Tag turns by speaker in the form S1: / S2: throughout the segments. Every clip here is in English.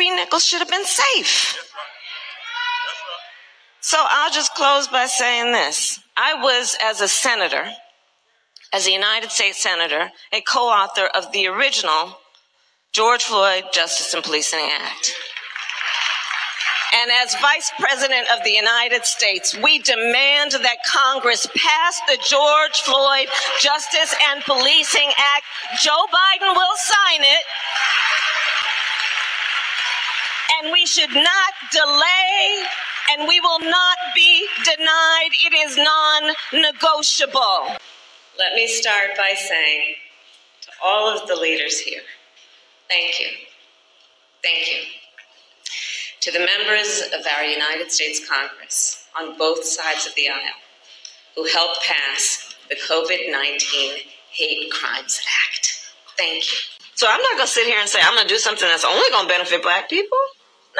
S1: Tyre Nichols should have been safe. So I'll just close by saying this. I was, as a senator, as a United States Senator, a co-author of the original George Floyd Justice and Policing Act. And as Vice President of the United States, we demand that Congress pass the George Floyd Justice and Policing Act. Joe Biden will sign it. And we should not delay and we will not be denied. It is non negotiable. Let me start by saying to all of the leaders here, thank you. Thank you. To the members of our United States Congress on both sides of the aisle who helped pass the COVID 19 Hate Crimes Act. Thank you. So I'm not going to sit here and say I'm going to do something that's only going to benefit black people.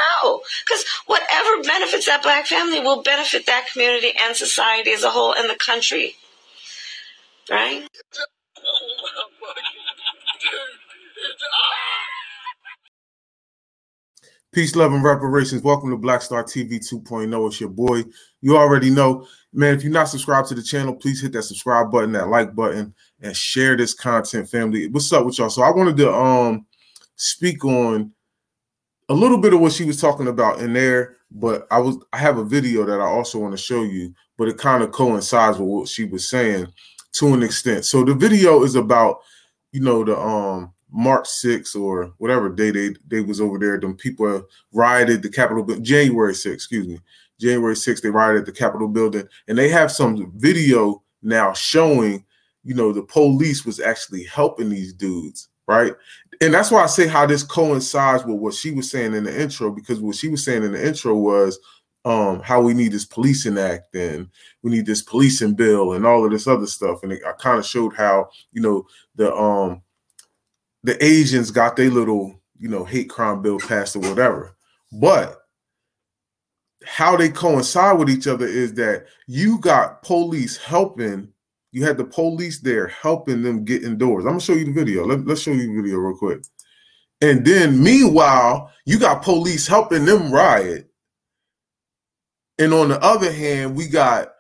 S1: No, because whatever benefits that black family will benefit that community and society as a whole and the country. Right?
S2: Peace, love, and reparations. Welcome to Black Star TV 2.0. It's your boy. You already know, man. If you're not subscribed to the channel, please hit that subscribe button, that like button, and share this content, family. What's up with y'all? So I wanted to um speak on a little bit of what she was talking about in there, but I was I have a video that I also want to show you, but it kind of coincides with what she was saying to an extent. So the video is about, you know, the um March 6th or whatever day they they was over there. Them people rioted the Capitol January 6th, excuse me. January 6th, they rioted the Capitol building, and they have some video now showing, you know, the police was actually helping these dudes, right? and that's why I say how this coincides with what she was saying in the intro, because what she was saying in the intro was um, how we need this policing act and we need this policing bill and all of this other stuff. And it, I kind of showed how, you know, the um the Asians got their little, you know, hate crime bill passed or whatever. But how they coincide with each other is that you got police helping you had the police there helping them get indoors. I'm gonna show you the video. Let, let's show you the video real quick. And then meanwhile, you got police helping them riot. And on the other hand, we got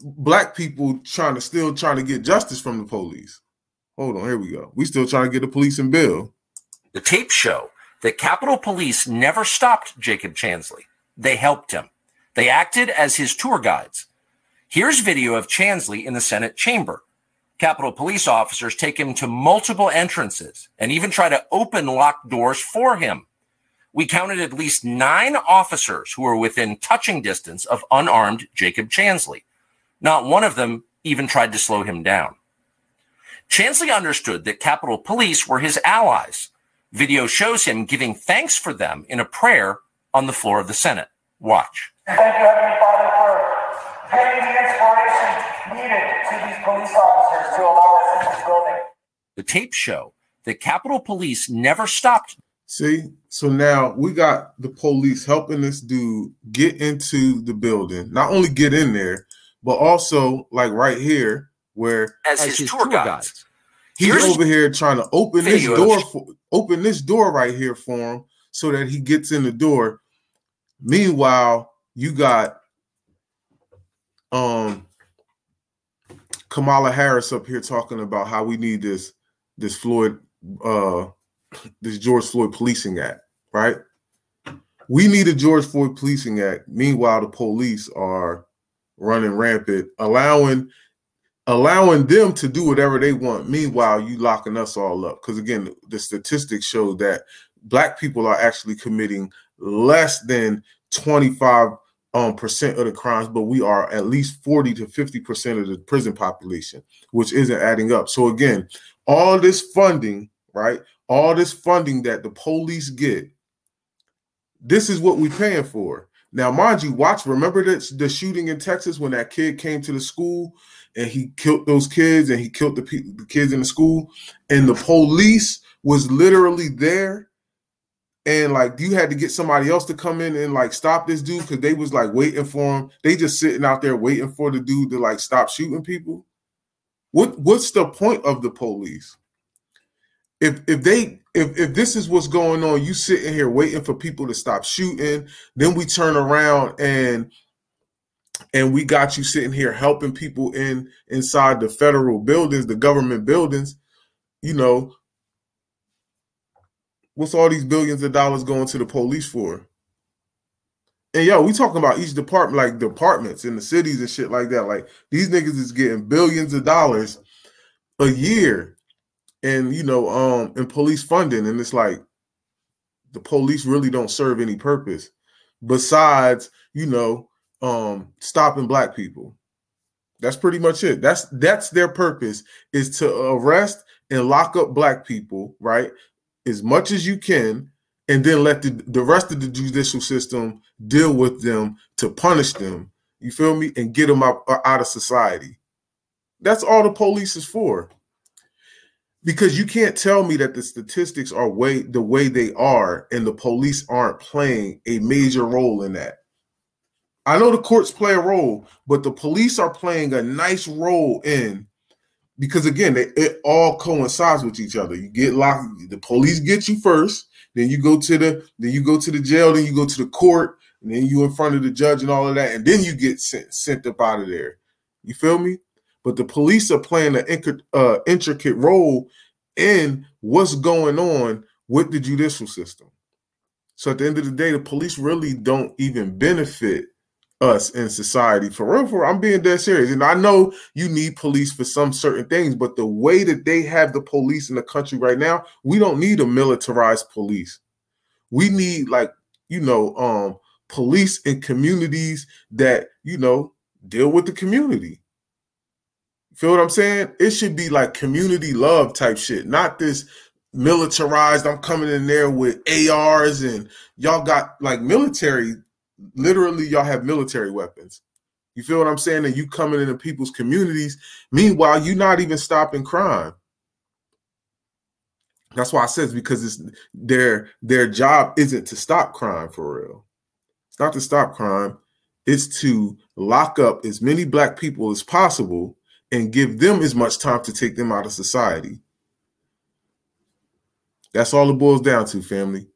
S2: black people trying to still trying to get justice from the police. Hold on, here we go. We still trying to get a police and bill.
S3: The tape show that Capitol Police never stopped Jacob Chansley. They helped him. They acted as his tour guides. Here's video of Chansley in the Senate chamber. Capitol police officers take him to multiple entrances and even try to open locked doors for him. We counted at least nine officers who were within touching distance of unarmed Jacob Chansley. Not one of them even tried to slow him down. Chansley understood that Capitol Police were his allies. Video shows him giving thanks for them in a prayer on the floor of the Senate. Watch.
S4: Thank you, Heavenly Father, giving the inspiration needed to these police officers to allow us in this building.
S3: The tape show that Capitol Police never stopped.
S2: See, so now we got the police helping this dude get into the building. Not only get in there, but also like right here, where
S3: as, as his, his, tour, tour guides. guides.
S2: He's Here's over here trying to open this door for open this door right here for him so that he gets in the door. Meanwhile, you got um Kamala Harris up here talking about how we need this this Floyd uh this George Floyd Policing Act, right? We need a George Floyd Policing Act. Meanwhile, the police are running rampant, allowing allowing them to do whatever they want. Meanwhile, you locking us all up. Because again, the statistics show that black people are actually committing less than 25 um, percent of the crimes, but we are at least 40 to 50 percent of the prison population, which isn't adding up. So again, all this funding, right? All this funding that the police get, this is what we're paying for. Now, mind you, watch. Remember that the shooting in Texas when that kid came to the school and he killed those kids and he killed the, the kids in the school, and the police was literally there and like you had to get somebody else to come in and like stop this dude because they was like waiting for him. They just sitting out there waiting for the dude to like stop shooting people. What what's the point of the police? if if they if if this is what's going on, you sitting here waiting for people to stop shooting, then we turn around and and we got you sitting here helping people in inside the federal buildings, the government buildings, you know, what's all these billions of dollars going to the police for? And yo, we talking about each department, like departments in the cities and shit like that. Like these niggas is getting billions of dollars a year, and you know, um, in police funding, and it's like the police really don't serve any purpose besides, you know, um, stopping black people. That's pretty much it. That's that's their purpose is to arrest and lock up black people, right? As much as you can, and then let the, the rest of the judicial system deal with them to punish them. You feel me? And get them out, uh, out of society. That's all the police is for. Because you can't tell me that the statistics are way the way they are and the police aren't playing a major role in that. I know the courts play a role, but the police are playing a nice role in because again, they, it all coincides with each other. You get locked, the police get you first, then you go to the then you go to the jail, then you go to the court, and then you in front of the judge and all of that, and then you get sent sent up out of there. You feel me? But the police are playing an uh, intricate role in what's going on with the judicial system. So at the end of the day, the police really don't even benefit us in society for real. For real, I'm being dead serious, and I know you need police for some certain things, but the way that they have the police in the country right now, we don't need a militarized police. We need like you know, um, police in communities that you know deal with the community. Feel what I'm saying? It should be like community love type shit, not this militarized. I'm coming in there with ARs and y'all got like military literally y'all have military weapons. You feel what I'm saying? And you coming into people's communities. Meanwhile, you're not even stopping crime. That's why I says because it's their their job isn't to stop crime for real. It's not to stop crime. It's to lock up as many black people as possible and give them as much time to take them out of society. That's all it boils down to, family.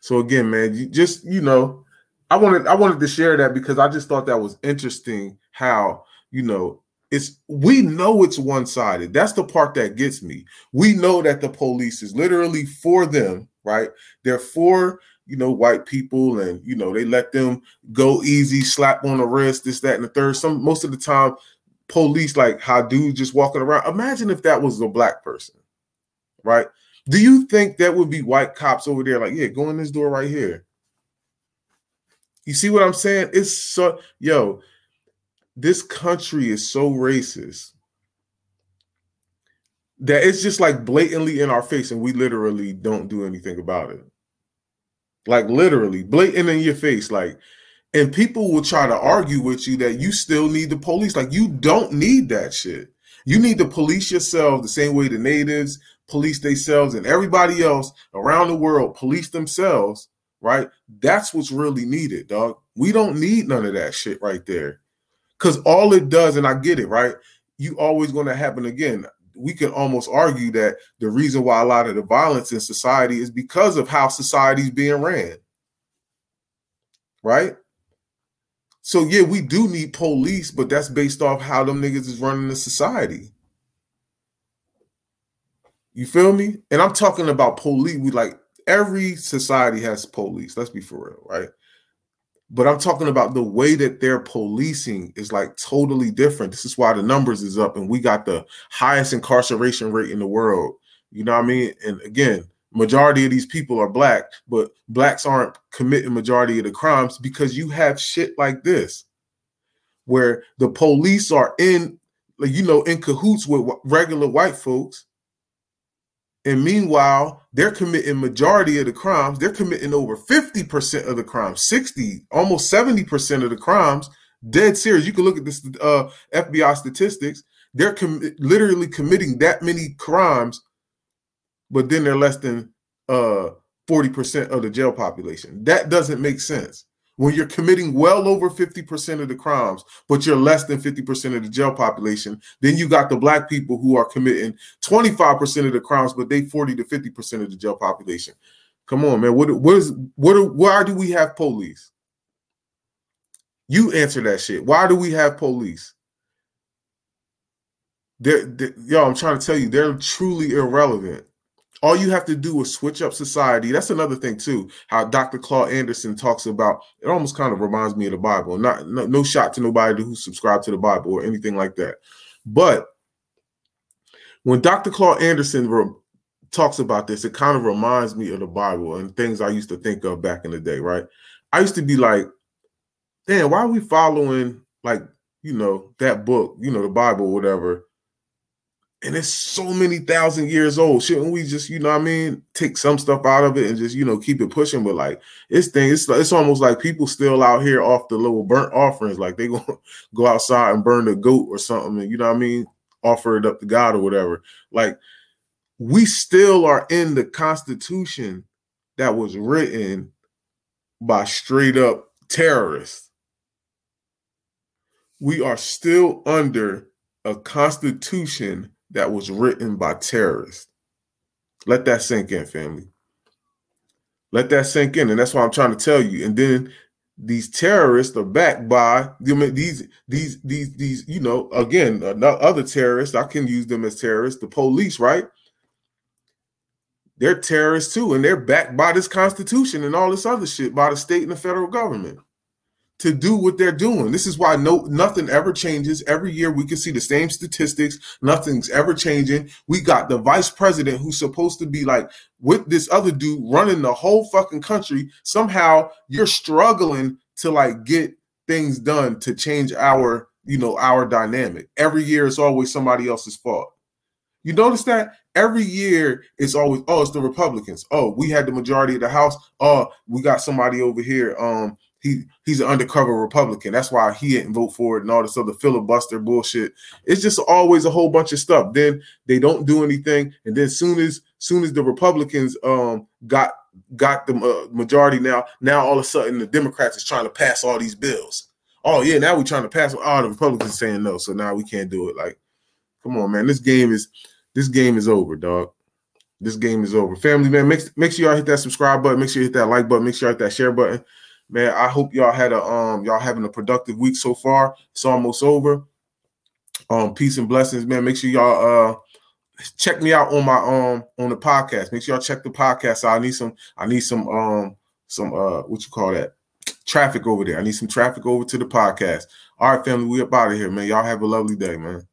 S2: So again, man, you just you know, I wanted I wanted to share that because I just thought that was interesting how, you know, it's we know it's one-sided. That's the part that gets me. We know that the police is literally for them, right? They're for, you know, white people and you know, they let them go easy, slap on the wrist, this, that, and the third. Some most of the time, police like how dudes just walking around. Imagine if that was a black person, right? Do you think that would be white cops over there? Like, yeah, go in this door right here. You see what I'm saying? It's so yo, this country is so racist that it's just like blatantly in our face, and we literally don't do anything about it. Like literally, blatant in your face, like, and people will try to argue with you that you still need the police. Like, you don't need that shit. You need to police yourself the same way the natives police themselves and everybody else around the world police themselves right? That's what's really needed, dog. We don't need none of that shit right there. Cause all it does, and I get it, right? You always gonna happen again. We can almost argue that the reason why a lot of the violence in society is because of how society's being ran. Right? So yeah, we do need police, but that's based off how them niggas is running the society. You feel me? And I'm talking about police. We like every society has police. Let's be for real, right? But I'm talking about the way that they're policing is like totally different. This is why the numbers is up and we got the highest incarceration rate in the world. You know what I mean? And again, majority of these people are black, but blacks aren't committing majority of the crimes because you have shit like this where the police are in like you know in cahoots with regular white folks and meanwhile, they're committing majority of the crimes. They're committing over 50% of the crimes, 60, almost 70% of the crimes. Dead serious. You can look at this uh, FBI statistics. They're com- literally committing that many crimes, but then they're less than uh, 40% of the jail population. That doesn't make sense. When you're committing well over 50% of the crimes, but you're less than 50% of the jail population, then you got the black people who are committing 25% of the crimes, but they 40 to 50% of the jail population. Come on, man. What what is what why do we have police? You answer that shit. Why do we have police? They're, they're, yo, I'm trying to tell you, they're truly irrelevant. All you have to do is switch up society. That's another thing too. How Dr. Claude Anderson talks about it. Almost kind of reminds me of the Bible. Not no, no shot to nobody who subscribe to the Bible or anything like that. But when Dr. Claude Anderson re- talks about this, it kind of reminds me of the Bible and things I used to think of back in the day. Right? I used to be like, "Damn, why are we following like you know that book, you know, the Bible, whatever?" And it's so many thousand years old. Shouldn't we just, you know, I mean, take some stuff out of it and just, you know, keep it pushing? But like, it's thing, it's it's almost like people still out here off the little burnt offerings, like they gonna go outside and burn the goat or something, and you know what I mean, offer it up to God or whatever. Like, we still are in the Constitution that was written by straight up terrorists. We are still under a constitution that was written by terrorists. Let that sink in, family. Let that sink in. And that's what I'm trying to tell you. And then these terrorists are backed by these these these these you know again uh, other terrorists i can use them as terrorists the police right they're terrorists too and they're backed by this constitution and all this other shit by the state and the federal government to do what they're doing. This is why no nothing ever changes. Every year we can see the same statistics. Nothing's ever changing. We got the vice president who's supposed to be like with this other dude running the whole fucking country. Somehow you're struggling to like get things done to change our, you know, our dynamic. Every year it's always somebody else's fault. You notice that every year it's always oh it's the Republicans. Oh, we had the majority of the House. Oh, we got somebody over here. Um, he he's an undercover Republican. That's why he didn't vote for it and all this other filibuster bullshit. It's just always a whole bunch of stuff. Then they don't do anything, and then soon as soon as the Republicans um got got the uh, majority now, now all of a sudden the Democrats is trying to pass all these bills. Oh yeah, now we're trying to pass. All oh, the Republicans saying no, so now we can't do it. Like, come on, man, this game is this game is over, dog. This game is over. Family man, make make sure y'all hit that subscribe button. Make sure you hit that like button. Make sure you hit that share button man, I hope y'all had a um y'all having a productive week so far. It's almost over. Um, peace and blessings, man. Make sure y'all uh check me out on my um on the podcast. Make sure y'all check the podcast. I need some I need some um some uh what you call that traffic over there. I need some traffic over to the podcast. All right, family, we up out of here, man. Y'all have a lovely day, man.